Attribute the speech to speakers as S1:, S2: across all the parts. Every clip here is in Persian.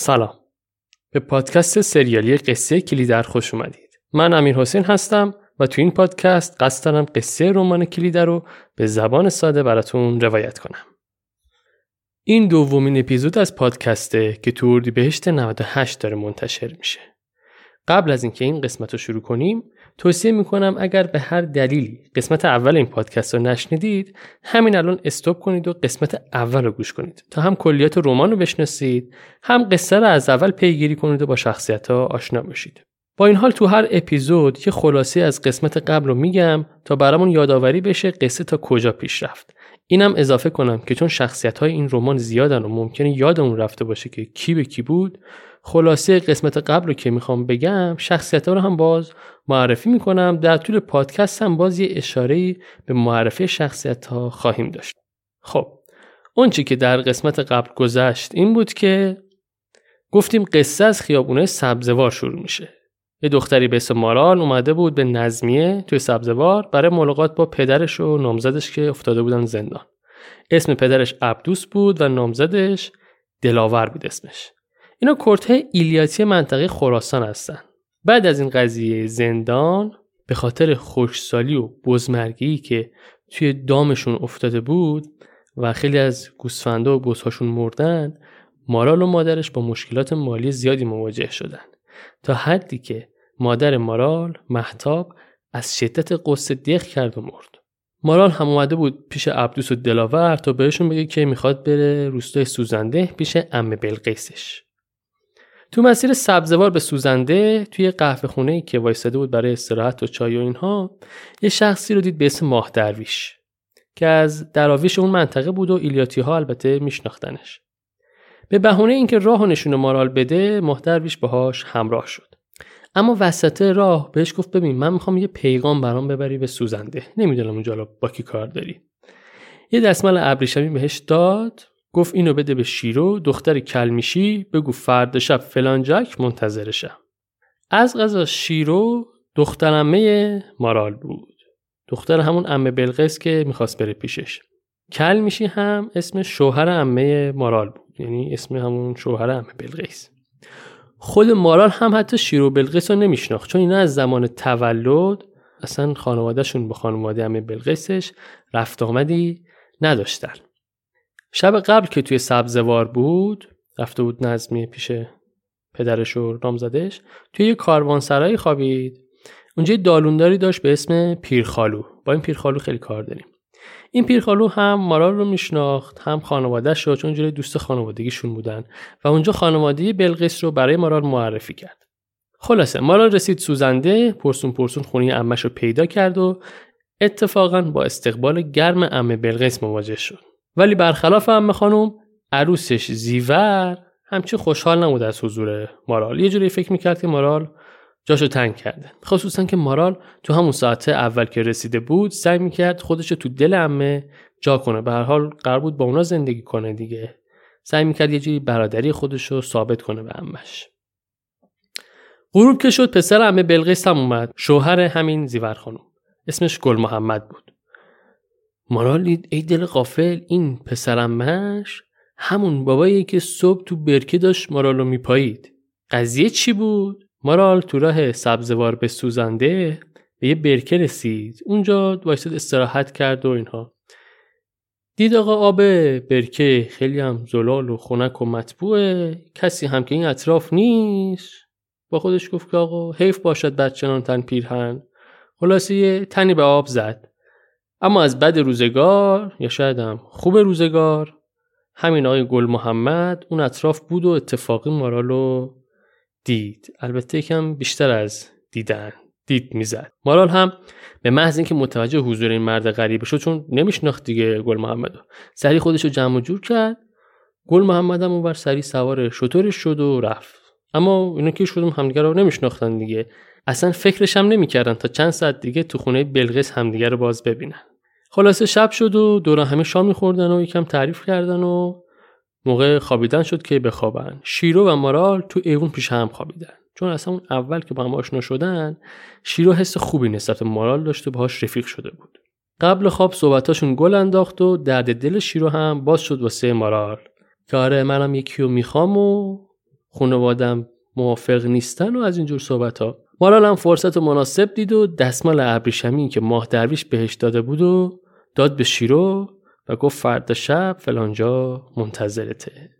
S1: سلام. به پادکست سریالی قصه کلیدر خوش اومدید. من امیر حسین هستم و تو این پادکست قصد دارم قصه رمان کلیدر رو به زبان ساده براتون روایت کنم. این دومین اپیزود از پادکسته که تو بهشت 98 داره منتشر میشه. قبل از اینکه این قسمت رو شروع کنیم توصیه می‌کنم اگر به هر دلیلی قسمت اول این پادکست رو نشنیدید همین الان استوب کنید و قسمت اول رو گوش کنید تا هم کلیات رمان رو بشناسید هم قصه رو از اول پیگیری کنید و با شخصیت ها آشنا بشید. با این حال تو هر اپیزود یه خلاصه از قسمت قبل رو میگم تا برامون یادآوری بشه قصه تا کجا پیش رفت. اینم اضافه کنم که چون شخصیت های این رمان زیادن و ممکنه یادمون رفته باشه که کی به کی بود خلاصه قسمت قبل رو که می‌خوام بگم شخصیت ها رو هم باز معرفی می‌کنم. در طول پادکست هم باز یه اشاره به معرفی شخصیت ها خواهیم داشت. خب اون که در قسمت قبل گذشت این بود که گفتیم قصه از خیابونه سبزوار شروع میشه. یه دختری به اسم مارال اومده بود به نظمیه توی سبزوار برای ملاقات با پدرش و نامزدش که افتاده بودن زندان. اسم پدرش عبدوس بود و نامزدش دلاور بود اسمش. اینا کرته ایلیاتی منطقه خراسان هستن. بعد از این قضیه زندان به خاطر خوشسالی و بزمرگی که توی دامشون افتاده بود و خیلی از گوسفندا و بزهاشون مردن مارال و مادرش با مشکلات مالی زیادی مواجه شدن. تا حدی که مادر مارال محتاب از شدت قصه دیخ کرد و مرد. مارال هم اومده بود پیش عبدوس و دلاور تا بهشون بگه که می‌خواد بره روستای سوزنده پیش ام بلقیسش. تو مسیر سبزوار به سوزنده توی قهوه خونه که وایستاده بود برای استراحت و چای و اینها یه شخصی رو دید به اسم ماه درویش که از دراویش اون منطقه بود و ایلیاتی ها البته میشناختنش. به بهونه اینکه راه و نشون مارال بده ماه درویش باهاش همراه شد. اما وسط راه بهش گفت ببین من می‌خوام یه پیغام برام ببری به سوزنده. نمی‌دونم اونجا با کی کار داری. یه دستمال ابریشمی بهش داد. گفت اینو بده به شیرو دختر کلمیشی بگو فرد شب فلان جک منتظرشم از غذا شیرو دخترمه مارال بود. دختر همون امه بلقیس که می‌خواست بره پیشش. کلمیشی هم اسم شوهر امه مارال بود یعنی اسم همون شوهر امه بلقیس. خود مارال هم حتی شیرو بلقیس رو نمیشناخت چون اینا از زمان تولد اصلا خانوادهشون به خانواده امه بلقیسش رفت آمدی نداشتن. شب قبل که توی سبزوار بود رفته بود نظمی پیش پدرش و نامزدش توی یه کاروانسرایی خوابید. اونجا یه دالونداری داشت به اسم پیرخالو. با این پیرخالو خیلی کار داریم. این پیرخالو هم مارال رو میشناخت هم خانوادهش رو چون جلوی دوست خانوادگیشون بودن. و اونجا خانواده بلقیس رو برای مارال معرفی کرد. خلاصه مارال رسید سوزنده پرسون پرسون خونی امش رو پیدا کرد و اتفاقا با استقبال گرم امه بلقیس مواجه شد. ولی برخلاف امه خانم عروسش زیور همچی خوشحال نبود از حضور مارال. یه جوری فکر می‌کرد که مارال جاشو تنگ کرده. خصوصا که مارال تو همون ساعت اول که رسیده بود سعی می‌کرد خودشو تو دل امه جا کنه. به هر حال قرار بود با اونا زندگی کنه دیگه. سعی می‌کرد یه جوری برادری خودشو ثابت کنه به امش غروب که شد پسر امه بلقیس هم اومد. شوهر همین زیور خانم. اسمش گل محمد بود. مارال ای دل قافل این پسرمش همون بابایی که صبح تو برکه داشت مارالو میپایید. قضیه چی بود؟ مارال تو راه سبزوار به سوزنده به یه برکه رسید. اونجا وایساد استراحت کرد و اینها. دید آقا آب برکه خیلی هم زلال و خنک و مطبوعه. کسی هم که این اطراف نیست. با خودش گفت که آقا حیف باشد بچنان تن پیرهن. خلاصه یه تنی به آب زد. اما از بد روزگار یا شاید هم خوب روزگار همین آقای گل محمد اون اطراف بود و اتفاقی مارالو دید. البته یکم بیشتر از دیدن دید می‌زد. مارال هم به محض اینکه متوجه حضور این مرد غریبه شد چون نمیشناخت دیگه گل محمد سری خودش رو جمع جور کرد. گل محمد هم اونور سری سوار شطورش شد و رفت. اما اینا که شدم همدیگه رو نمیشناختن دیگه. اصلا فکرش هم نمی‌کردن تا چند ساعت دیگه تو خونه بلقیس همدیگه رو باز ببینن. خلاصه شب شد و دور همه شام میخوردن و یکم تعریف کردن و موقع خوابیدن شد که بخوابن. شیرو و مارال تو ایوون پیش هم خوابیدن. چون اصلا اون اول که با هم آشنا شدن شیرو حس خوبی نسبت مارال داشت و باهاش رفیق شده بود. قبل خواب صحبتاشون گل انداخت و درد دل شیرو هم باز شد واسه مارال. که آره منم یکی رو می‌خوام و خانوادم موافق نیستن و از اینجور صحبت ها مارال هم فرصت و مناسب دید و دستمال ابریشمی که ماه درویش بهش داده بود و داد به شیرو و گفت فردا شب فلانجا منتظرته.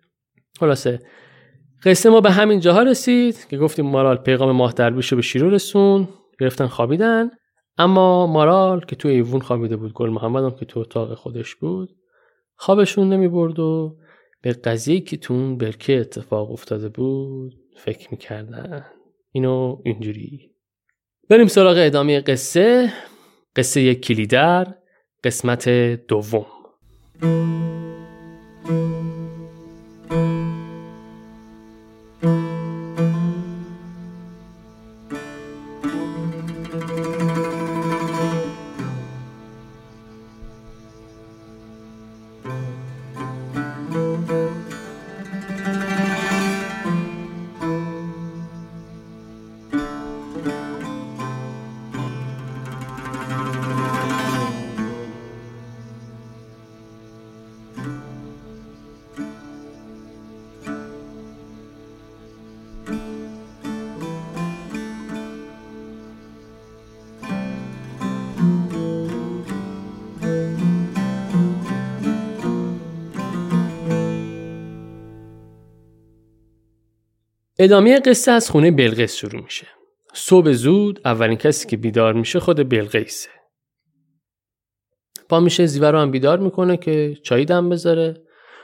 S1: خلاصه قصه ما به همین جاها رسید که گفتیم مارال پیغام ماه درویش رو به شیرو رسون. گرفتن خوابیدن. اما مارال که تو ایوون خوابیده بود گل محمد هم که تو اتاق خودش بود خوابشون نمی برد و به قضیه که تو اون برکه اتفاق افتاده بود فکر می‌کردن. اینو اینجوری. بریم سراغ ادامه قصه. قصه کلیدر قسمت دوم. ادامه قصه از خونه بلقیس شروع میشه. صبح زود اولین کسی که بیدار میشه خود بلقیسه. پا میشه زیور رو هم بیدار می‌کنه که چایی دم بذاره.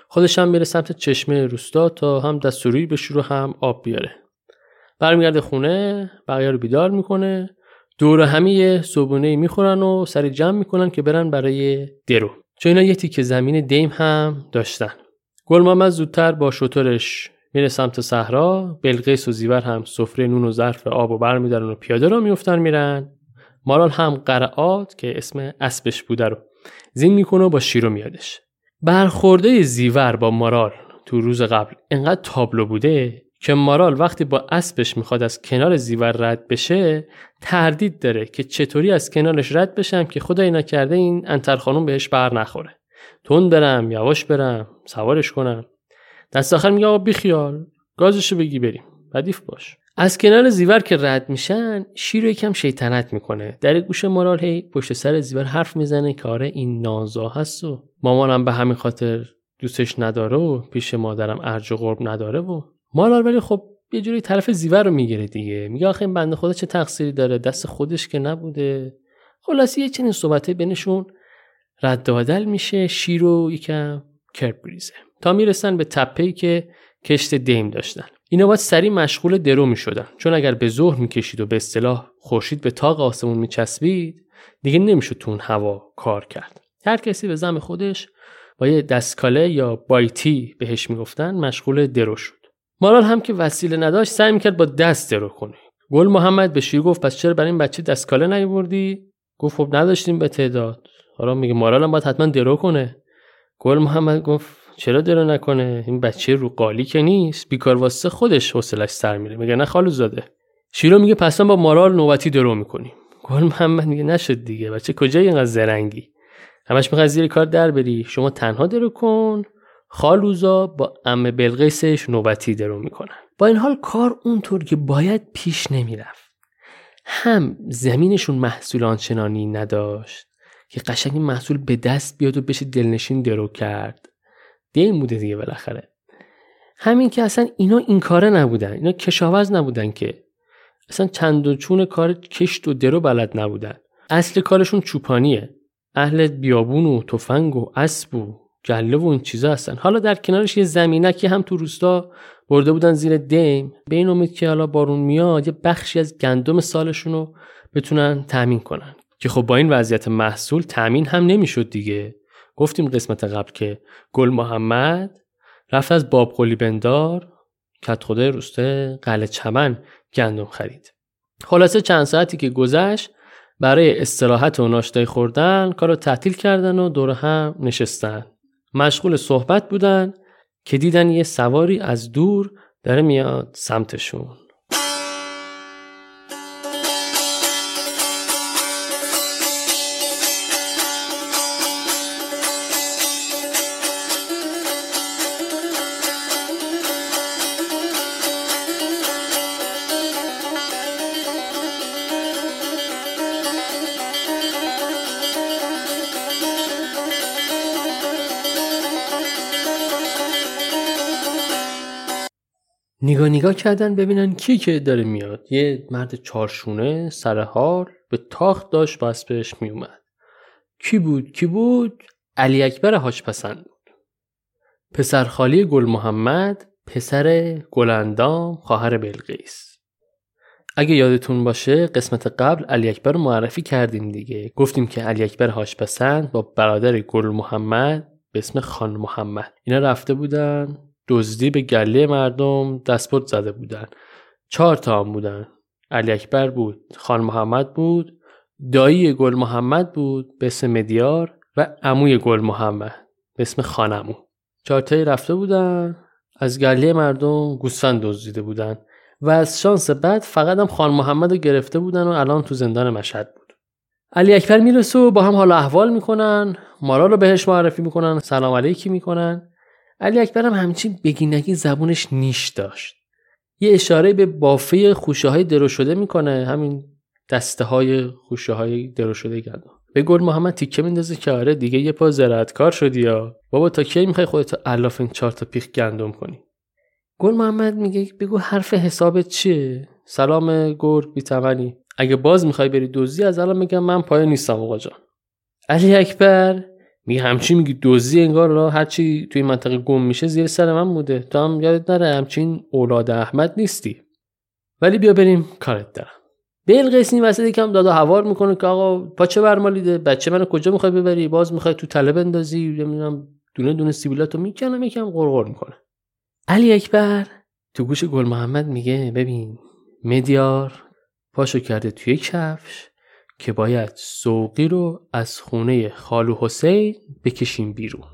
S1: خودش هم میره سمت چشمه روستا تا هم دستوری به شروع هم آب بیاره. برمیگرده خونه بقیه رو بیدار می‌کنه. دور همه صبونه می‌خورن و سری جمع می‌کنن که برن برای درو. چون اینا یه تیکه زمین دیم هم داشتن. گل زودتر با شطورش میره سمت صحرا بلقیس و زیور هم سفره نون و ظرف آب و برمیدارن و پیاده رو میفتن میرن. مارال هم قرعات که اسم اسبش بوده رو زین می‌کنه و با شیرو میادش برخورده زیور با مارال تو روز قبل انقدر تابلو بوده که مارال وقتی با اسبش می‌خواد از کنار زیور رد بشه تردید داره که چطوری از کنارش رد بشم که خدای نکرده این انتر خانم بهش بر نخوره. تون برم یواش برم سوارش کنم. دست آخر میگه آقا بیخیال گازشو بگی بریم. ردیف باش. از کنار زیور که رد میشن شیر یکم شیطنت می‌کنه. در گوش مارال هی پشت سر زیور حرف می‌زنه که آره این نازا هست و مامانم به همین خاطر دوستش نداره و پیش مادرم ارج و قرب نداره و مارال ولی خب یه جوری طرف زیور رو می‌گیره دیگه. میگه آخه این بنده خدا چه تقصیری داره؟ دست خودش که نبوده. خلاصی یه چنین صحبته بینشون رد و میشه. شیر رو یکم کرب بریزه. تا می‌رسن به تپه‌ای که کشت دیم داشتن. اینا باید سریع مشغول درو می شدن چون اگر به ظهر می‌کشید و به اصطلاح خورشید به تاق آسمون میچسبید دیگه نمی‌شد تو اون هوا کار کرد. هر کسی به زم خودش با یه دستکاله یا بایتی بهش می‌گفتن مشغول درو شد. مارال هم که وسیله نداشت سعی می‌کرد با دست درو کنه. گل محمد به شیر گفت پس چرا برای این بچه دستکاله نیوردی گفت خب نداشتیم به تعداد. حالا میگه مارال هم باید حتما درو کنه. گل محمد گفت چرا درو نکنه؟ این بچه رو قالی که نیست. بیکار واسه خودش حوصلش سر میره. میگه نه خالو زاده شیرو میگه پس با مارال نوبتی درو می‌کنیم. گل محمد میگه نشد دیگه. بچه کجای اینقدر زرنگی؟ همش می‌خواد زیر کار در بری. شما تنها درو کن. خالوزا با ام بلقیسش نوبتی درو می‌کنن. با این حال کار اونطور که باید پیش نمی‌رفت. هم زمینشون محصول آنچنانی نداشت که قشنگ محصول به دست بیاد و بشه دلنشین درو کرد. دین بوده دیگه بالاخره. همین که اصلا اینا این کاره نبودن اینا کشاورز نبودن که. اصلا چند و چون کار کشت و درو بلد نبودن. اصل کارشون چوپانیه. اهل بیابون و تفنگ و اسب و گله و این چیزا هستن. حالا در کنارش یه زمینکی هم تو روستا برده بودن زیر دیم. به این امید که حالا بارون میاد یه بخشی از گندم سالشون رو بتونن تامین کنن. که خب با این وضعیت محصول تامین هم نمی‌شد دیگه. گفتیم قسمت قبل که گل محمد رفت از باب قلی بندار کت خدای روسته قلعه چمن گندم خرید. خلاصه چند ساعتی که گذشت برای استراحت و ناشتای خوردن کار رو تعطیل کردن و دور هم نشستن. مشغول صحبت بودن که دیدن یه سواری از دور داره میاد سمتشون. نگاه نگاه کردن ببینن کی که داره میاد. یه مرد چارشونه سرحال به تاخت داشت و اسبش میومد. کی بود؟ کی بود؟ علی اکبر هاش پسند بود. پسر خالی گل محمد پسر گلندام خواهر بلقیس. اگه یادتون باشه قسمت قبل علی اکبر معرفی کردیم دیگه. گفتیم که علی اکبر هاش پسند با برادر گل محمد به اسم خان محمد. اینا رفته بودن. دزدی به گله مردم دستبرد زده بودن. چهار تا هم بودن. علی اکبر بود خان محمد بود دایی گل محمد بود به اسم مدیار و عموی گل محمد به اسم خانمو چهارتایی رفته بودن از گله مردم گوسفند دزدیده بودن و از شانس بعد فقط هم خان محمد رو گرفته بودن و الان تو زندان مشهد بود. علی اکبر می‌رسه و با هم حال احوال می‌کنن مارا رو بهش معرفی می‌کنن سلام علیکی می‌کنن. علی اکبر هم همچین بگینگی زبونش نیش داشت. یه اشاره به بافه خوشه های درو شده می‌کنه همین دسته های خوشه های درو شده گندم. به گل محمد تیکه میندازه که آره دیگه یه پا زراعتکار شدی یا؟ بابا تا کی می‌خوای خودت الاف این چهار تا پیخ گندم کنی؟ گل محمد میگه بگو حرف حسابت چیه؟ سلام گرگ بیتمنی اگه باز می‌خوای بری دوزی از الان میگم من پای نیستم آقا جان. علی اکبر میگه همچی میگی دوزی انگار هرچی توی منطقه گم میشه زیر سر من بوده. تو هم یادت نره همچین اولاد احمد نیستی. ولی بیا بریم کارت دارم. بلقیس این وسط یکم داد و هوار می‌کنه که آقا پاچه برمالیده. بچه منو کجا می‌خوای ببری؟ باز می‌خوای تو تله بندازی؟ نمی‌دونم دونه دونه سیبیلاتو می‌کنم یکم قرقر می‌کنه. علی اکبر تو گوش گل محمد میگه ببین مدیار پاشو کرده توی کفش. که باید سوقی رو از خونه خالو حسین بکشیم بیرون.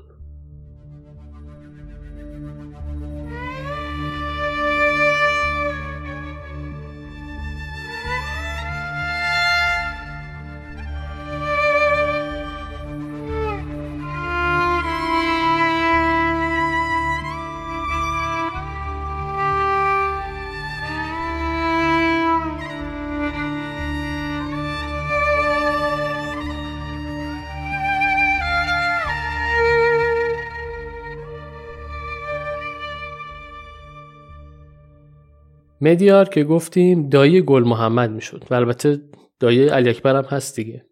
S1: مدیار که گفتیم دایی گل محمد می‌شد و البته دایی علی اکبر هم هست دیگه.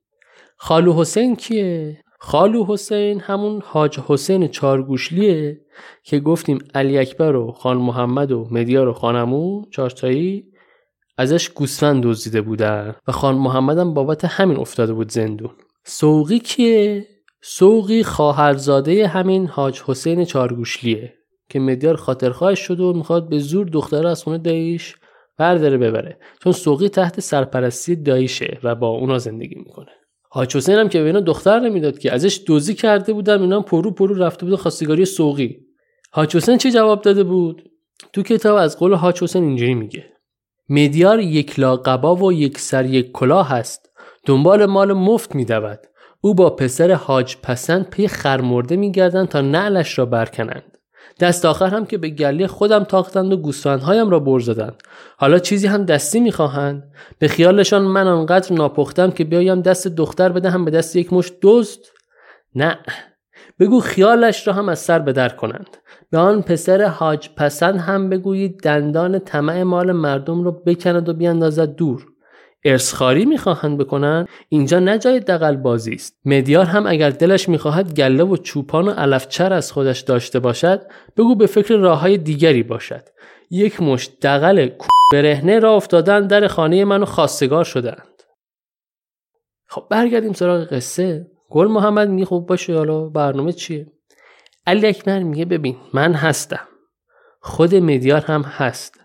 S1: خالو حسین کیه؟ خالو حسین همون حاج حسین چارگوشلیه که گفتیم علی اکبر و خان محمد و مدیار و خانمو چارتایی ازش گوسفند دزدیده بودن و خان محمد هم بابت همین افتاده بود زندون. سوقی کیه؟ سوقی خواهرزاده همین حاج حسین چارگوشلیه. که مدیار خاطرخواهش شد و می‌خواد به زور دختره از خونه داییش برداره ببره. چون صوقی تحت سرپرستی داییشه و با اونا زندگی می‌کنه. حاج حسین هم که به اینا دختر نمی‌داد که ازش دزدی کرده بودن اینا پررو پررو رفته بود خواستگاری صوقی. حاج حسین چه جواب داده بود؟ تو کتاب از قول حاج حسین اینجوری میگه. مدیار یک لاقبا و یک سر یک کلاه هست دنبال مال مفت میدود. او با پسر حاج پسند پی خرمرده میگردند تا نعلش را برکنند. دست آخر هم که به گلی خودم تاختند و گوسفندهایم را بر زدند. حالا چیزی هم دستی می‌خواهند. به خیالشان من آنقدر ناپختم که بیایم دست دختر بدهم به دست یک مش دزد؟ نه. بگو خیالش را هم از سر بدر کنند. به آن پسر حاج پسند هم بگویید دندان طمع مال مردم را بکند و بیاندازد دور. ارسخاری می‌خواهند بکنن اینجا نه جای دقل بازی است. مدیار هم اگر دلش می‌خواهد گله و چوپان و علفچر از خودش داشته باشد بگو به فکر راه های دیگری باشد. یک مش دقل برهنه را افتادن در خانه منو خواستگار شدند خب برگردیم سراغ قصه. گل محمد میگه خب باشه حالا برنامه چیه؟ علی اکبر میگه ببین من هستم. خود مدیار هم هست.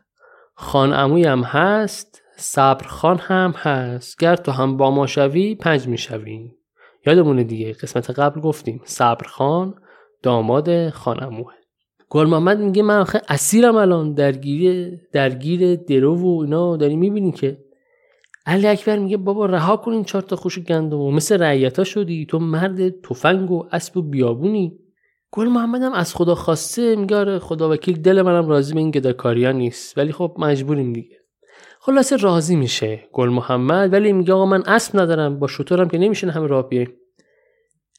S1: خان هم هست. صبرخان هم هست. گر تو هم با ما شوی پنج می‌شوی یادمونه دیگه قسمت قبل گفتیم. صبرخان داماد خانموه گل محمد میگه من آخه اسیرم الان. درگیر درگیر درو و اینا داری می‌بینی که. علی اکبر میگه بابا رها کن این چهار تا خوش و مثل رعیتا شدی. تو مرد تفنگ و اسب و بیابونی. گل محمد هم از خدا خواسته. میگه آره خدا وکیل دل منم راضی به این گداکاریا نیست. ولی خب مجبوریم دیگه. خلاصه راضی میشه گل محمد ولی میگه آقا من اسب ندارم با شطورم که نمیشه همه راه بیایم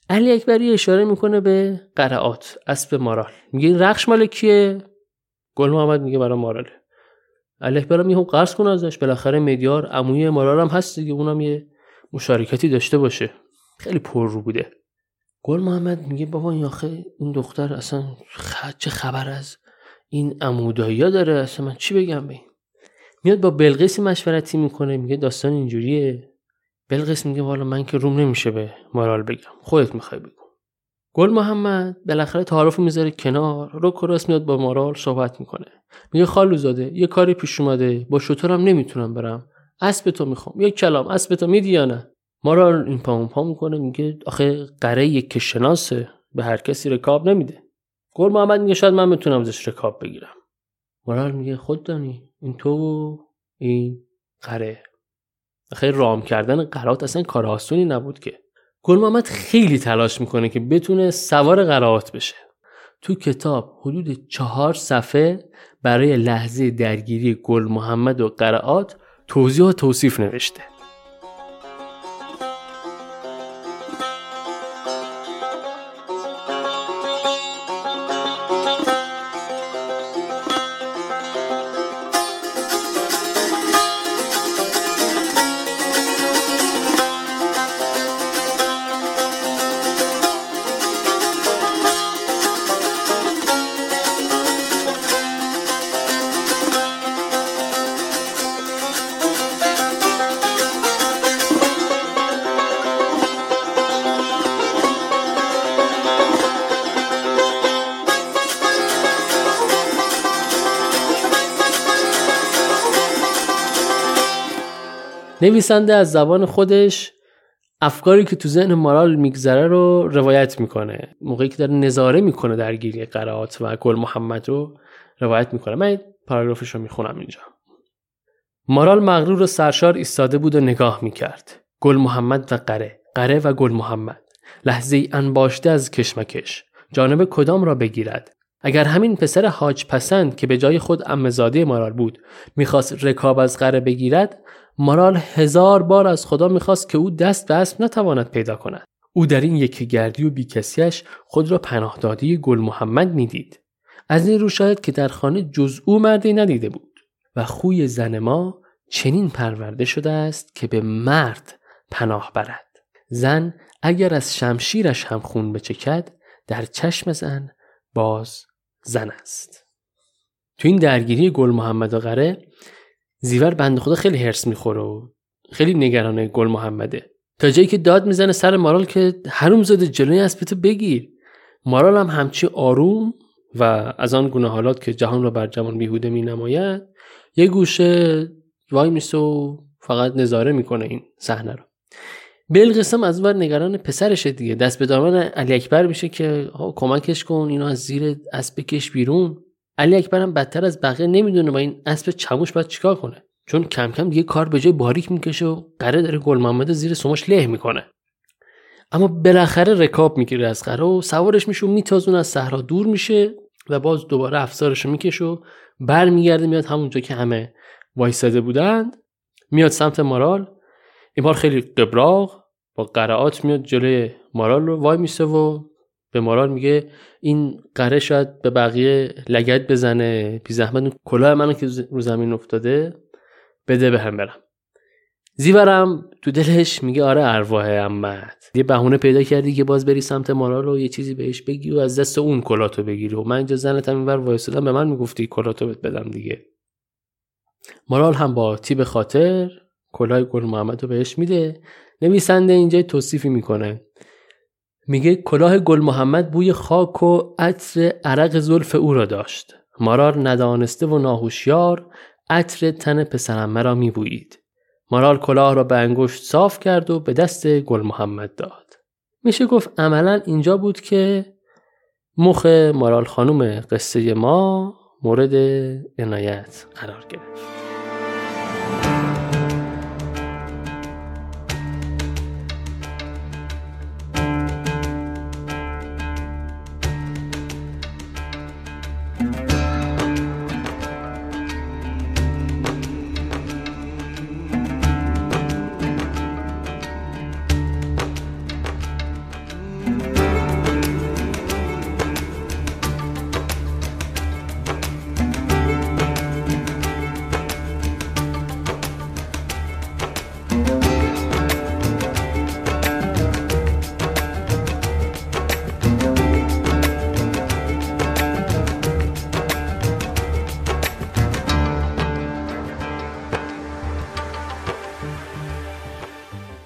S1: علی اکبری اشاره می‌کنه به قرعات اسب مارال. میگه این رخش مال کیه؟ گل محمد میگه برای ماراله. علیه برم یهو قرض کنه ازش بالاخره مدیار عموی مارال هم هست دیگه اونم یه مشارکتی داشته باشه. خیلی پر رو بوده. گل محمد میگه بابا این آخه این دختر اصلا چه خبر از این عمودایی داره؟ اصلا من چی بگم به میاد با بلقیسی مشورتی می‌کنه میگه داستان اینجوریه. بلقیس میگه والا من که روم نمیشه به مارال بگم. خودت می‌خوای بگو. گل محمد بالاخره تعارف می‌ذاره کنار. رو کراس میاد با مارال صحبت می‌کنه. میگه خالو زاده یه کاری پیش اومده. با شطورم نمی‌تونم برم. اسب تو می‌خوام. یک کلام. اسب تو میدی یا نه؟ مارال این پا پا می‌کنه. میگه آخه قره یک که شناسه. به هر کسی رکاب نمیده. گل محمد میگه شاید من بتونم ازش رکاب بگیرم. مارال میگه خود دانی. این تو این قره. خیلی رام کردن قرات اصلا کار آسونی نبود که. گل محمد خیلی تلاش می‌کنه که بتونه سوار قرائات بشه. تو کتاب حدود چهار صفحه برای لحظه درگیری گل محمد و قرائات توضیح و توصیف نوشته. نویسنده از زبان خودش افکاری که تو ذهن مارال میگذره رو روایت می‌کنه. موقعی که داره نظاره می‌کنه درگیری قرائات و گل محمد رو روایت می‌کنه. من پاراگرافش رو می‌خونم اینجا. مارال مغرور و سرشار ایستاده بود و نگاه می‌کرد. گل محمد و قره. قره و گل محمد. لحظه ای انباشته از کشمکش. جانب کدام را بگیرد؟ اگر همین پسر حاج پسند که به جای خود امزاده مارال بود می‌خواست رکاب از قره بگیرد مارال هزار بار از خدا می‌خواست که او دست به اسب نتواند پیدا کند. او در این یکی گردی و بیکسیش خود را پناهدادی گل محمد می‌دید. از این رو شاید که در خانه جز او مردی ندیده بود و خوی زن ما چنین پرورده شده است که به مرد پناه برد. زن اگر از شمشیرش هم خون بچکد در چشم زن باز زن است. تو این درگیری گل محمد و غره زیور بنده خدا خیلی هرس می‌خوره و خیلی نگرانه گل محمده. تا جایی که داد می‌زنه سر مارال که حروم زاده جلوی اسبتو بگیر. مارال هم همچی آروم و از آن گونه حالات که جهان را بر جوان بیهوده می نماید یه گوشه وای میسه و فقط نظاره می‌کنه این صحنه رو. بلقسم از ور نگران پسرشه دیگه. دست به دامن علی اکبر میشه که کمکش کن اینو از زیر اسب بکش بیرون. علی اکبر هم بدتر از بقیه نمی‌دونه با این اسب چموش باید چیکار کنه. چون کم کم دیگه کار به جای باریک می‌کشه و قره داره گل محمد زیر سماش له می‌کنه. اما بالاخره رکاب می‌گیره از قره و سوارش میشه و میتازون از صحرا دور میشه و باز دوباره افسارش رو می‌کشه و برمیگرده میاد همونجا که همه وایساده بودند. میاد سمت مارال. این بار خیلی قبراغ با قرعات میاد جلوی مارال رو وای میسه و به مارال میگه این قره شاید به بقیه لگت بزنه بی زحمت. کلاه منو که رو زمین افتاده بده به هم برم. زیورم تو دلش میگه آره ارواح امت. یه بهونه پیدا کردی که باز بری سمت مارال و یه چیزی بهش بگی و از دست اون کلاتو بگیری. و من اینجا زنتم اینور وایسادم به من می‌گفتی کلاتو بهت بدم دیگه. مارال هم با تیب خاطر کلاه گل محمد رو بهش میده. نویسنده اینجا توصیفی می‌کنه. میگه کلاه گل محمد بوی خاک و عطر عرق زلف او را داشت. مارال ندانسته و ناهوشیار عطر تن پسرم مرا میبویید. مارال کلاه را به انگشت صاف کرد و به دست گل محمد داد. میشه گفت عملا اینجا بود که مخ مارال خانوم قصه ما مورد عنایت قرار گرفت.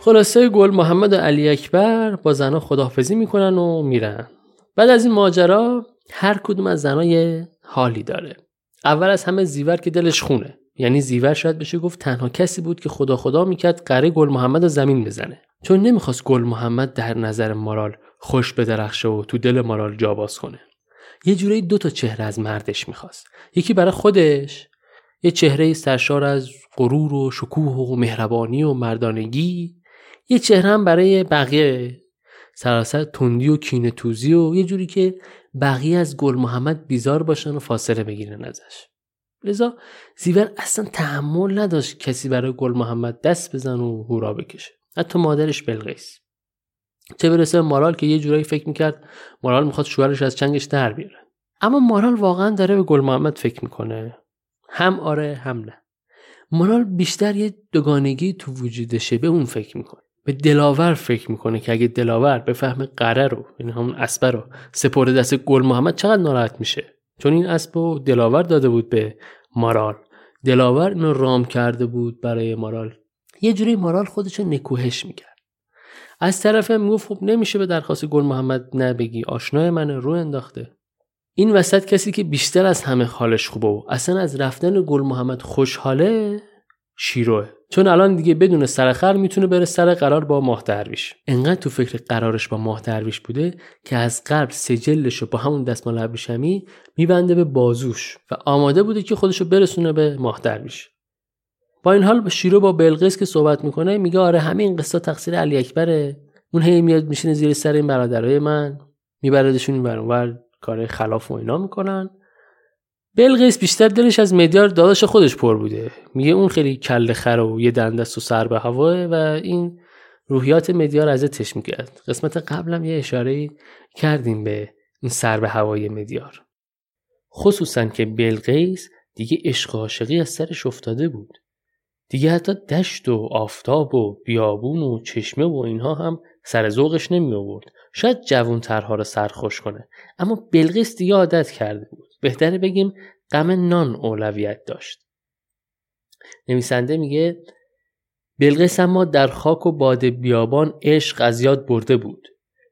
S1: خلاصه گل محمد و علی اکبر با زنها خداحافظی می‌کنن و میرن. بعد از این ماجرا هر کدوم از زنها حالی داره. اول از همه زیور که دلش خونه. یعنی زیور شاید بشه گفت تنها کسی بود که خدا خدا می‌کرد قره گل محمد رو زمین بزنه. چون نمی‌خواست گل محمد در نظر مارال خوش بدرخشه و تو دل مارال جا باز کنه. یه جوری دو تا چهره از مردش می‌خواست. یکی برای خودش یه چهره سرشار از غرور و شکوه و مهربانی و مردانگی. یه چهره هم برای بقیه سراسر تندی و کینه توزی و یه جوری که بقیه از گل محمد بیزار باشن و فاصله بگیرن ازش. لذا زیور اصلا تحمل نداشت کسی برای گل محمد دست بزن و هورا بکشه. حتی مادرش بلقیس چه برسه مارال که یه جورایی فکر می‌کرد مارال می‌خواد شوهرش از چنگش در بیاره. اما مارال واقعا داره به گل محمد فکر می‌کنه. هم آره هم نه. مارال بیشتر یه دوگانگی تو وجودشه به اون فکر می‌کنه. به دلاور فکر می‌کنه که اگه دلاور فهم قره رو یعنی همون اسبه رو سپرده دست گل محمد چقدر ناراحت میشه؟ چون این اسب رو دلاور داده بود به مارال. دلاور اینو رام کرده بود برای مارال. یه جوری مارال خودش نکوهش می‌کرد. از طرف می‌گفت خب نمیشه به درخواست گل محمد نبگی. آشنای من رو انداخته. این وسط کسی که بیشتر از همه حالش خوبه و اصلا از رفتن گل محمد خوشحاله شیروه. چون الان دیگه بدون سرخر می‌تونه بره سر قرار با ماه درویش. انقدر تو فکر قرارش با ماه درویش بوده که از قبل سجلش رو با همون دستمال ابریشمی میبنده به بازوش و آماده بوده که خودشو برسونه به ماه درویش. با این حال شیرو با بلقیس که صحبت می‌کنه میگه آره همه این قصه تقصیر علی اکبره. اون هی میاد میشینه زیر سر این برادرای من میبردشون این کار خلاف و اینا می‌کنن. بلقیس بیشتر دلش از مدیار داداش خودش پر بوده. میگه اون خیلی کله خر و یه دندست و سر به هواه و این روحیات مدیار ازتش می‌کرد قسمت قبلم یه اشاره کردیم به این سر به هوای مدیار. خصوصا که بلقیس دیگه عشق عاشقی از سرش افتاده بود. دیگه حتی دشت و آفتاب و بیابون و چشمه و اینها هم سر ذوقش نمی آورد شاید جوون ترها رو سرخوش کنه. اما بلقیس دیگه عادت کرده بود. بهتره بگیم غم نان اولویت داشت. نویسنده میگه بلقیس اما در خاک و باد بیابان عشق از یاد برده بود.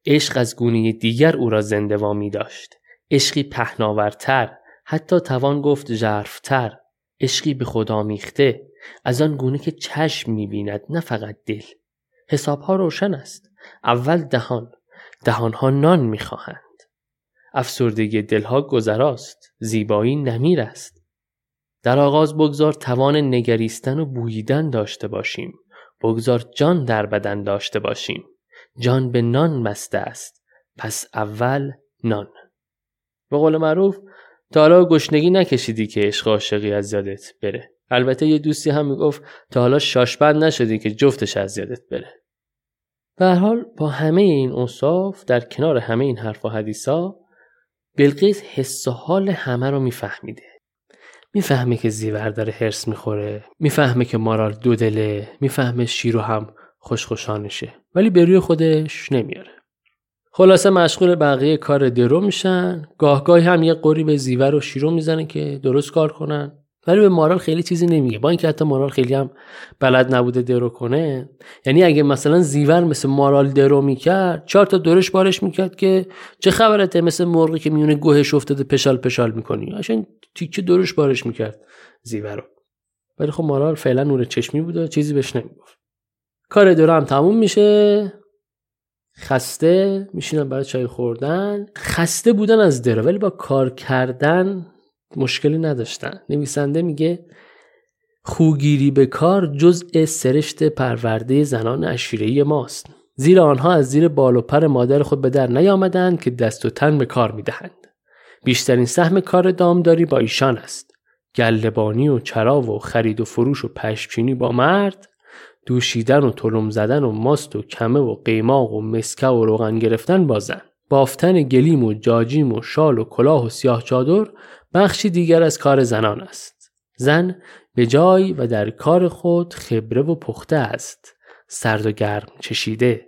S1: عشق از گونه دیگر او را زنده وامی داشت. عشقی پهناورتر حتی توان گفت ژرفتر. عشقی به خدا میخته از آن گونه که چشم می‌بیند نه فقط دل. حسابها روشن است. اول دهان. دهانها نان می‌خواهند. افسردگی دلها گذراست زیبایی نمیر است. در آغاز بگذار توان نگریستن و بوییدن داشته باشیم. بگذار جان در بدن داشته باشیم. جان به نان مسته است پس اول نان. به قول معروف تا حالا گشنگی نکشیدی که عشق عاشقی از یادت بره. البته یه دوستی هم می‌گفت تا حالا شاشبند نشدی که جفتش از یادت بره. به حال با همه این اوصاف در کنار همه این حرف و حدیثا بلقیس حس و حال همه رو میفهمیده. می‌فهمه که زیور داره هرس می‌خوره می‌فهمه که مارال دو دله می‌فهمه شیرو هم خوشخوشانشه ولی به روی خودش نمیاره. خلاصه مشغول بقیه کار درو میشن گاهگاهی هم یه قوری به زیور و شیرو می‌زنه که درست کار کنن. ولی به مارال خیلی چیزی نمیگه. با اینکه حتی مارال خیلی هم بلد نبوده درو کنه یعنی اگه مثلا زیور مثل مارال درو می‌کرد چهار تا دورش بارش می‌کرد که چه خبرته مثل مرغی که میونه گوهش افتاده پشال پشال می‌کنی؟ عشان تیکه دورش بارش می‌کرد زیور رو ولی خب مارال فعلا نور چشمی بوده چیزی بهش نمی‌گفت. کار درو هم تموم میشه. خسته. میشینن برای چای خوردن. خسته بودن از درو ولی با کار کردن مشکلی نداشتن. نویسنده میگه خوگیری به کار جزء سرشت پرورده زنان اشیرهی ماست. زیرا آنها از زیر بال و پر مادر خود به در نیامدند که دست و تن به کار می‌دهند. بیشترین سهم کار دامداری با ایشان است. گلبانی و چراو و خرید و فروش و پشچینی با مرد دوشیدن و تلم زدن و ماست و کمه و قیماق و مسکه و روغن گرفتن با زن. بافتن گلیم و جاجیم و شال و کلاه و سیاه چادر بخشی دیگر از کار زنان است. زن به جای و در کار خود خبره و پخته است. سرد و گرم چشیده.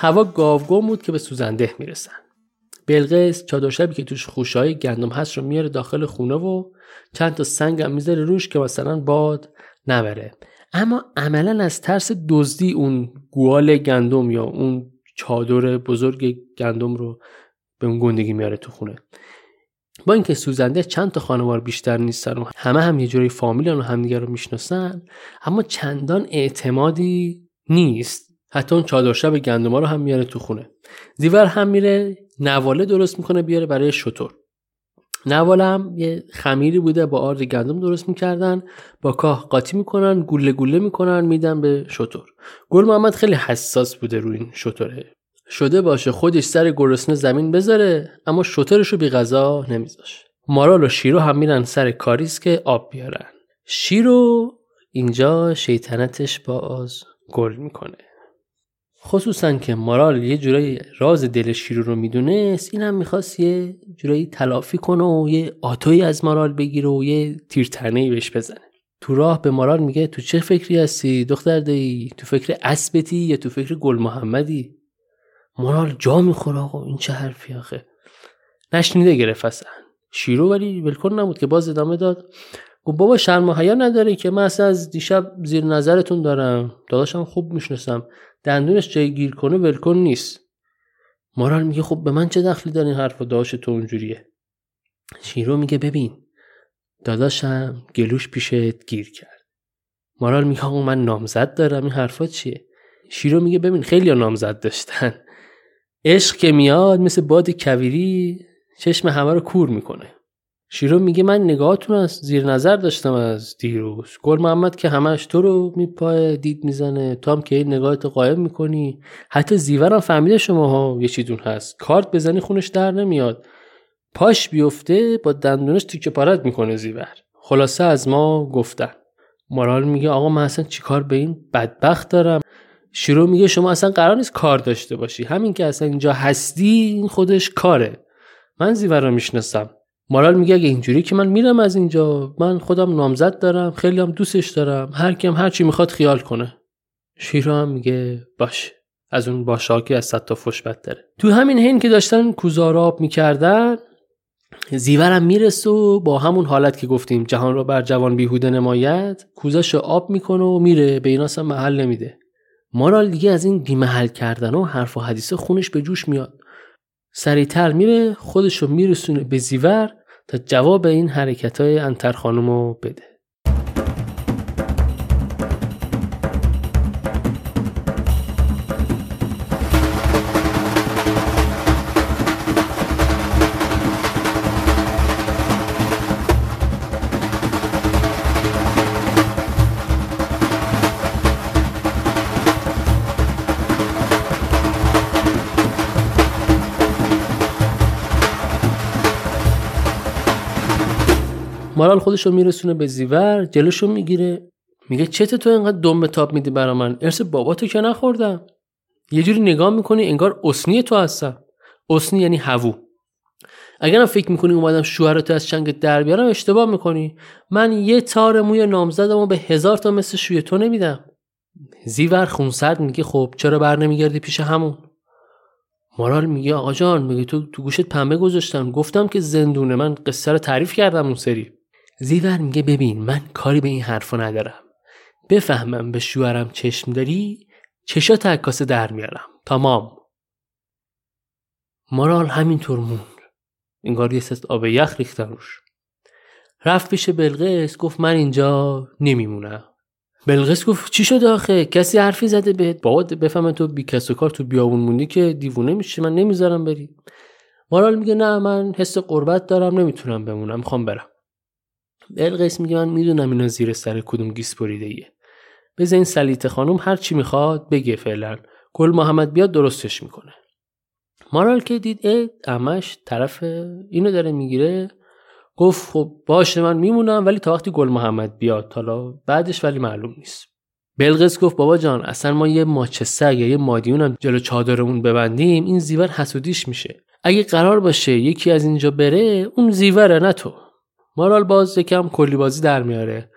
S1: هوا گاوگم بود که به سوزنده می‌رسن. بلقیس چادر شبی که توش خوشهای گندم هست رو میاره داخل خونه و چند تا سنگ هم می‌ذاره روش که مثلا باد نبره. اما عملا از ترس دزدی اون گوال گندم یا اون چادر بزرگ گندم رو به اون گندگی میاره تو خونه. با اینکه سوزنده چند تا خانوار بیشتر نیستن و همه هم یه جوری فامیلن و همدیگه رو می‌شناسن اما چندان اعتمادی نیست. حتی اون چادر شب گندما رو هم میاره تو خونه. زیور هم میره نواله درست می‌کنه بیاره برای شطور. نواله هم یه خمیری بوده با آرد گندم درست می‌کردن با کاه قاطی می‌کنن گوله گوله می‌کنن میدن به شطور. گل محمد خیلی حساس بوده روی این شطوره. شده باشه خودش سر گرسنه زمین بذاره اما شطورش رو بی غذا نمیذاشه مارال و شیرو هم میرن سر کاریس که آب بیارن. شیرو اینجا شیطنتش باز گل می‌کنه. خصوصا که مارال یه جورایی راز دل شیرو رو می‌دونست این هم می‌خواست یه جورایی تلافی کنه و یه آتوی از مارال بگیره و یه تیرتنهی بهش بزنه. تو راه به مارال میگه تو چه فکری هستی؟ دختر دایی تو فکر اسبتی یا تو فکر گل محمدی؟ مارال جا می‌خوره آقا این چه حرفی آخه؟ نشنیده گرفت اصلا. شیرو ولی ولکن نبود که باز ادامه داد. گفت بابا شرم و حیا نداره که من اصلا از دیشب زیر نظرتون دارم. داداشم خوب می‌شناسم. دندونش جای گیر کنه ولکن نیست. مارال میگه خب به من چه دخلی داره این حرف داشت تو اونجوریه. شیرو میگه ببین داداشم گلوش پیشت گیر کرد. مارال میگه آقا من نامزد دارم این حرفا چیه؟ شیرو میگه ببین خیلی نامزد داشتن. عشق که میاد مثل باد کویری چشم همه رو کور می‌کنه. شیرو میگه من نگاهاتون از زیر نظر داشتم از دیروز. گل محمد که همش تو رو میپای دید می‌زنه. تو هم که این نگاهت قایم می‌کنی. حتی زیورم فهمیده شما ها یه چیدون هست. کارت بزنی خونش در نمیاد. پاش بیفته با دندونش تیکه پارت می‌کنه زیور. خلاصه از ما گفتن. مارال میگه آقا من اصلا چیکار به این بدبخت دارم؟ شیرو میگه شما اصلا قرار نیست کار داشته باشی. همین که اصلا اینجا هستی این خودش کاره. من زیور رو می‌شناسم. مارال میگه اگه اینجوری که من میرم از اینجا من خودم نامزد دارم خیلی هم دوستش دارم هر کیم هر چی می‌خواد خیال کنه. شیرو هم میگه باش از اون باشا که از صد تا فش داره تو همین حین که داشتن کوزاراب می‌کردن زیورم می‌رسه و با همون حالت که گفتیم جهان رو بر جوان بیهوده نماید کوزش آب می‌کنه و میره به ایناس محل نمیده. مارال دیگه از این بیمحل کردن و حرف و حدیث خونش به جوش میاد. سریعتر میره خودشو میرسونه به زیور تا جواب این حرکت های انتر خانم بده. مارال خودش رو میرسونه به زیور جلوشو می‌گیره. میگه چته تو اینقدر دم تاب میدی برا من؟ ارث باباتو که نخوردم. یه جوری نگاه می‌کنی انگار اسنی تو هستم. اسنی یعنی هوو. اگرم فکر می‌کنی اومدم شوهرتو از چنگ در بیارم اشتباه می‌کنی. من یه تار موی نامزدم و به هزار تا مثل شوی تو نمیدم. زیور خونسرد میگه خب چرا بر نمیگردی پیش همون؟ مارال میگه آقا جان میگه تو تو گوشت پنبه گذاشتم. گفتم که زندونه. من قصه رو تعریف کردم اون سری. زیور میگه ببین من کاری به این حرفا ندارم. بفهمم به شوهرم چشم داری چشات عکاسه در میارم. تمام. مارال همینطور موند. انگار یه سست آب یخ ریختن روش. رفت پیش بلقیس گفت من اینجا نمیمونم. بلقیس گفت چی شد آخه؟ کسی حرفی زده بهت؟ بابا بفهمه تو بی کس و کار تو بیابون موندی که دیوونه میشه من نمی‌ذارم بری. مارال میگه نه من حس قربت دارم نمی‌تونم بمونم می‌خوام برم. بلقیس میگه من می‌دونم اینا زیر سر کدوم گیس بریده ایه این سلیت خانم هر چی می‌خواد بگه فعلا. گل محمد بیاد درستش می‌کنه. مارال که دید ای امش طرف اینو داره می‌گیره. گفت خب باشه من میمونم ولی تا وقتی گل محمد بیاد حالا بعدش ولی معلوم نیست. بلقیس گفت بابا جان اصلا ما یه ماچه سگ یا یه مادیونم جلو چادرمون ببندیم این زیور حسودیش میشه. اگه قرار باشه یکی از اینجا بره اون زیوره نه تو. مارال باز یکم کلی بازی در میاره.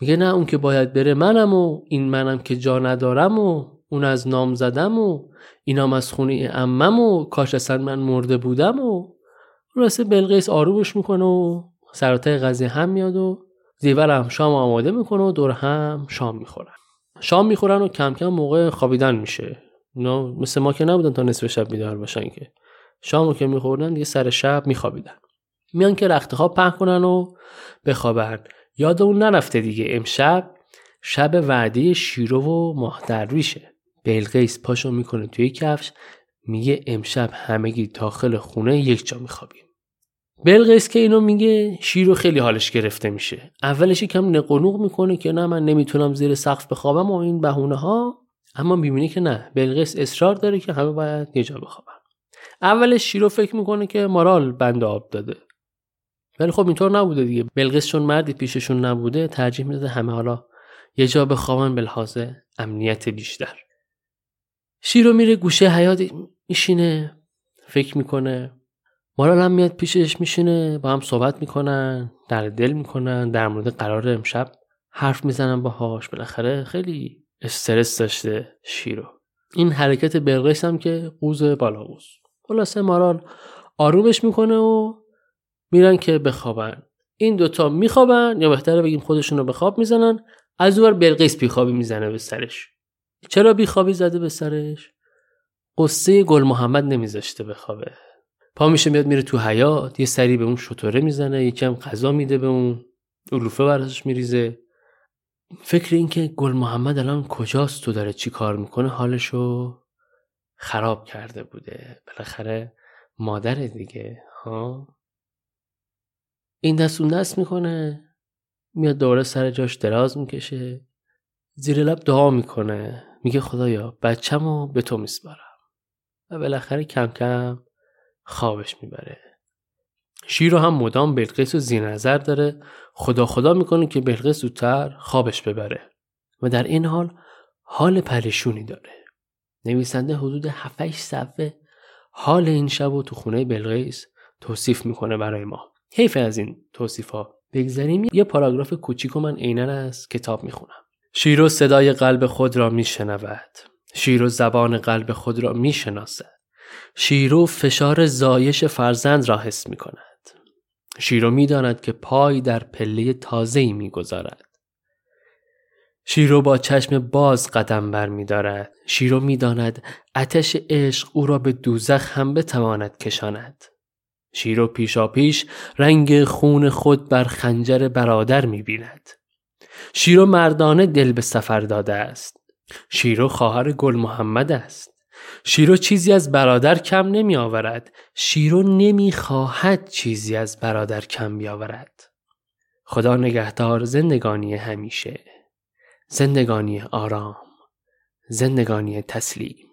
S1: میگه نه اون که باید بره منم و این منم که جا ندارم و اون از نام زدم و اینام از خونه امم و کاش اصلا من مرده بودم و راسته بلقیس آرومش می‌کنه و سراتای قضیه هم میاد و زیور هم شام آماده می‌کنه و دور هم شام می‌خورن. شام می‌خورن و کم کم موقع خوابیدن میشه. اینا مثل ما که نبودن تا نصف شب بیدار باشن که. شامو که میخوردن دیگه سر شب میخوابیدن. میان که رخت خواب پهن کنن و بخوابن. یاد اون نرفته دیگه. امشب شب وعده شیرو و ماه درویشه بلقیس پاشو می‌کنه توی کفش. میگه امشب همگی داخل خونه یک جا میخوابیم. بلقیس که اینو میگه شیرو خیلی حالش گرفته میشه. اولش یکم نقنوق می‌کنه که نه من نمی‌تونم زیر سقف بخوابم و این بهونه ها اما می‌بینی که نه بلقیس اصرار داره که همه باید یه جا بخوابن. اولش شیرو فکر می‌کنه که مارال بند آب داده. ولی خب اینطور نبوده دیگه. بلقیس چون مردی پیششون نبوده ترجیح میده همه حالا یه جا بخوابن بلحاظ امنیت بیشتر. شیرو میره گوشه حیات میشینه فکر می‌کنه. مارال هم میاد پیشش میشینه با هم صحبت می‌کنن در دل می‌کنن در مورد قرار امشب حرف می‌زنن باهاش. بالاخره خیلی استرس داشته شیرو این حرکت برقیس هم که قوز بالا قوز. خلاصه مارال آرومش می‌کنه و میرن که بخوابن. این دوتا میخوابن یا بهتره بگیم خودشون رو به خواب می‌زنن از اونور بلقیس بیخوابی می‌زنه به سرش. چرا بیخوابی زده به سرش؟ قصه گل محمد نمیذاشته بخوابه. پا میشه میاد میره تو حیات یه سری به اون شطوره می‌زنه یکم غذا میده به اون علوفه براسش میریزه. فکر این که گل محمد الان کجاست تو داره چی کار می‌کنه حالشو خراب کرده بوده. بالاخره مادر دیگه ها؟ این دست اون دست می‌کنه میاد دوره سر جاش دراز می‌کشه زیر لب دعا می‌کنه میگه خدایا بچه‌مو به تو میسپارم. و بالاخره کم کم خوابش می‌بره. شیر هم مدام بلقیس رو زیر نظر داره. خدا خدا می‌کنه که بلقیس زودتر خوابش ببره. و در این حال حال پریشونی داره. نویسنده حدود 7 صفحه حال این شب و تو خونه بلقیس توصیف می‌کنه برای ما. حیف از این توصیف ها بگذاریم یه پاراگراف کوچیک من عینا از کتاب می‌خونم شیرو صدای قلب خود را میشنود شیرو زبان قلب خود را می‌شناسد شیرو فشار زایش فرزند را حس می کند. شیرو می داند که پای در پله تازه‌ای می گذارد. شیرو با چشم باز قدم بر می دارد. شیرو می داند اتش عشق او را به دوزخ هم بتواند کشاند. شیرو پیشا پیش رنگ خون خود بر خنجر برادر می بیند. شیرو مردانه دل به سفر داده است. شیرو خواهر گل محمد است. شیرو چیزی از برادر کم نمی آورد. شیرو نمی خواهد چیزی از برادر کم بیاورد. خدا نگهدار زندگانی همیشه. زندگانی آرام. زندگانی تسلیم.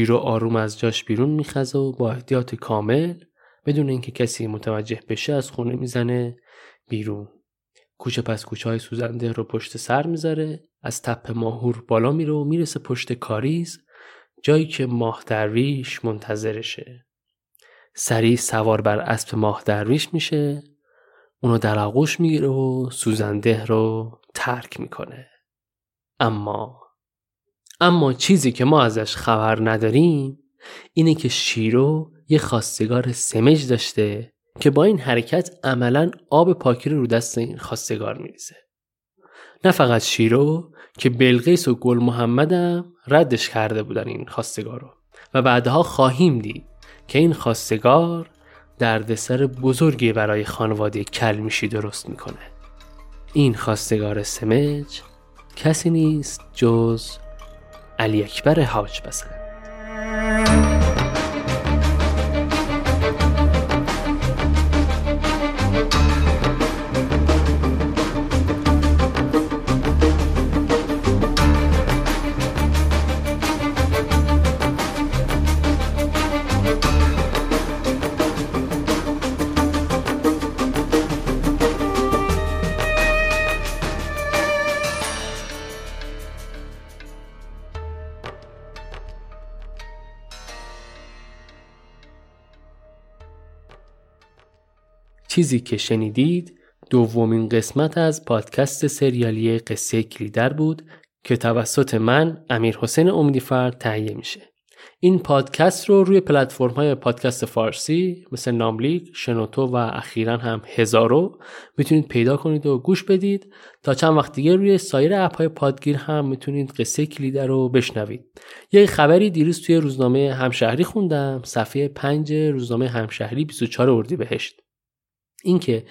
S1: شیرو آروم از جاش بیرون میخزه و با احتیاط کامل بدون اینکه کسی متوجه بشه از خونه می‌زنه بیرون. کوچه پس کوچه های سوزنده رو پشت سر می‌ذاره از تپ ماهور بالا میره و می‌رسه پشت کاریز جایی که ماه درویش منتظرشه. سریع سوار بر اسب ماه درویش میشه اونو در آغوش می‌گیره و سوزنده رو ترک می‌کنه. اما اما چیزی که ما ازش خبر نداریم اینه که شیرو یه خواستگار سمج داشته که با این حرکت عملا آب پاکی رو دست این خواستگار میریزه. نه فقط شیرو که بلقیس و گل محمدم ردش کرده بودن این خواستگار رو و بعدها خواهیم دید که این خواستگار دردسر بزرگی برای خانواده کلمیشی درست می‌کنه. این خواستگار سمج کسی نیست جز علی اکبر حاج بسند چیزی که شنیدید دومین قسمت از پادکست سریالی قصه کلیدر بود که توسط من امیر حسین امیدیفر تهیه میشه. این پادکست رو روی پلتفرم های پادکست فارسی مثل ناملیک، شنوتو و اخیرا هم هزارو می‌تونید پیدا کنید و گوش بدید تا چند وقت دیگه روی سایر اپ های پادگیر هم می‌تونید قصه کلیده رو بشنوید. یه خبری دیروز توی روزنامه همشهری خوندم صفحه 5 روزنامه همشهری 24 اردیبهشت. اینکه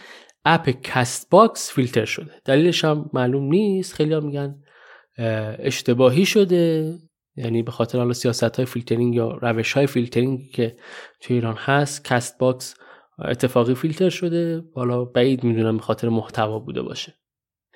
S1: اپ Castbox فیلتر شده. دلیلش هم معلوم نیست. خیلی هم میگن اشتباهی شده. یعنی به خاطر حالا سیاست های فیلترینگ یا روش های فیلترینگ که توی ایران هست Castbox اتفاقی فیلتر شده. حالا بعید می‌دونم به خاطر محتوا بوده باشه.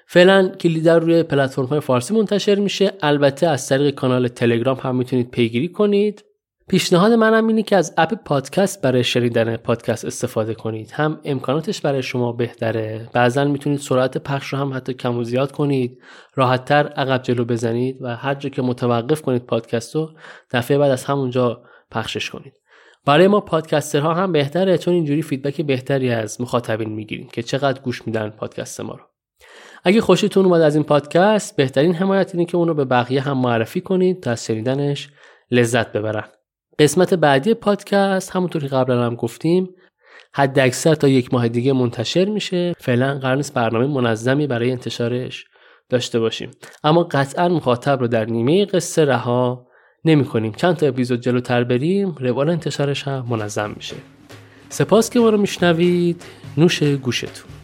S1: فعلا کلیدر روی پلتفرم های فارسی منتشر میشه. البته از طریق کانال تلگرام هم می‌تونید پیگیری کنید. پیشنهاد منم اینه که از اپ پادکست برای شنیدن پادکست استفاده کنید. هم امکاناتش برای شما بهتره. بعضا می‌تونید سرعت پخش رو هم حتی کم و زیاد کنید. راحتتر عقب جلو بزنید و هر جا که متوقف کنید پادکست رو دفعه بعد از همونجا پخشش کنید. برای ما پادکسترها هم بهتره چون اینجوری فیدبک بهتری از مخاطبین می‌گیریم که چقدر گوش میدن پادکست ما رو. اگه خوشتون اومد از این پادکست بهترین حمایت اینه که اونو به بقیه هم معرفی کنید تا از شنیدنش لذت ببرن. قسمت بعدی پادکست همونطور که قبلا هم گفتیم حد اکثر تا یک ماه دیگه منتشر میشه. فعلا قرار نیست برنامه منظمی برای انتشارش داشته باشیم. اما قطعا مخاطب رو در نیمه قصه رها نمی کنیم چند تا اپیزود جلوتر بریم روال انتشارش هم منظم میشه. سپاس که ما رو میشنوید. نوش گوشتون.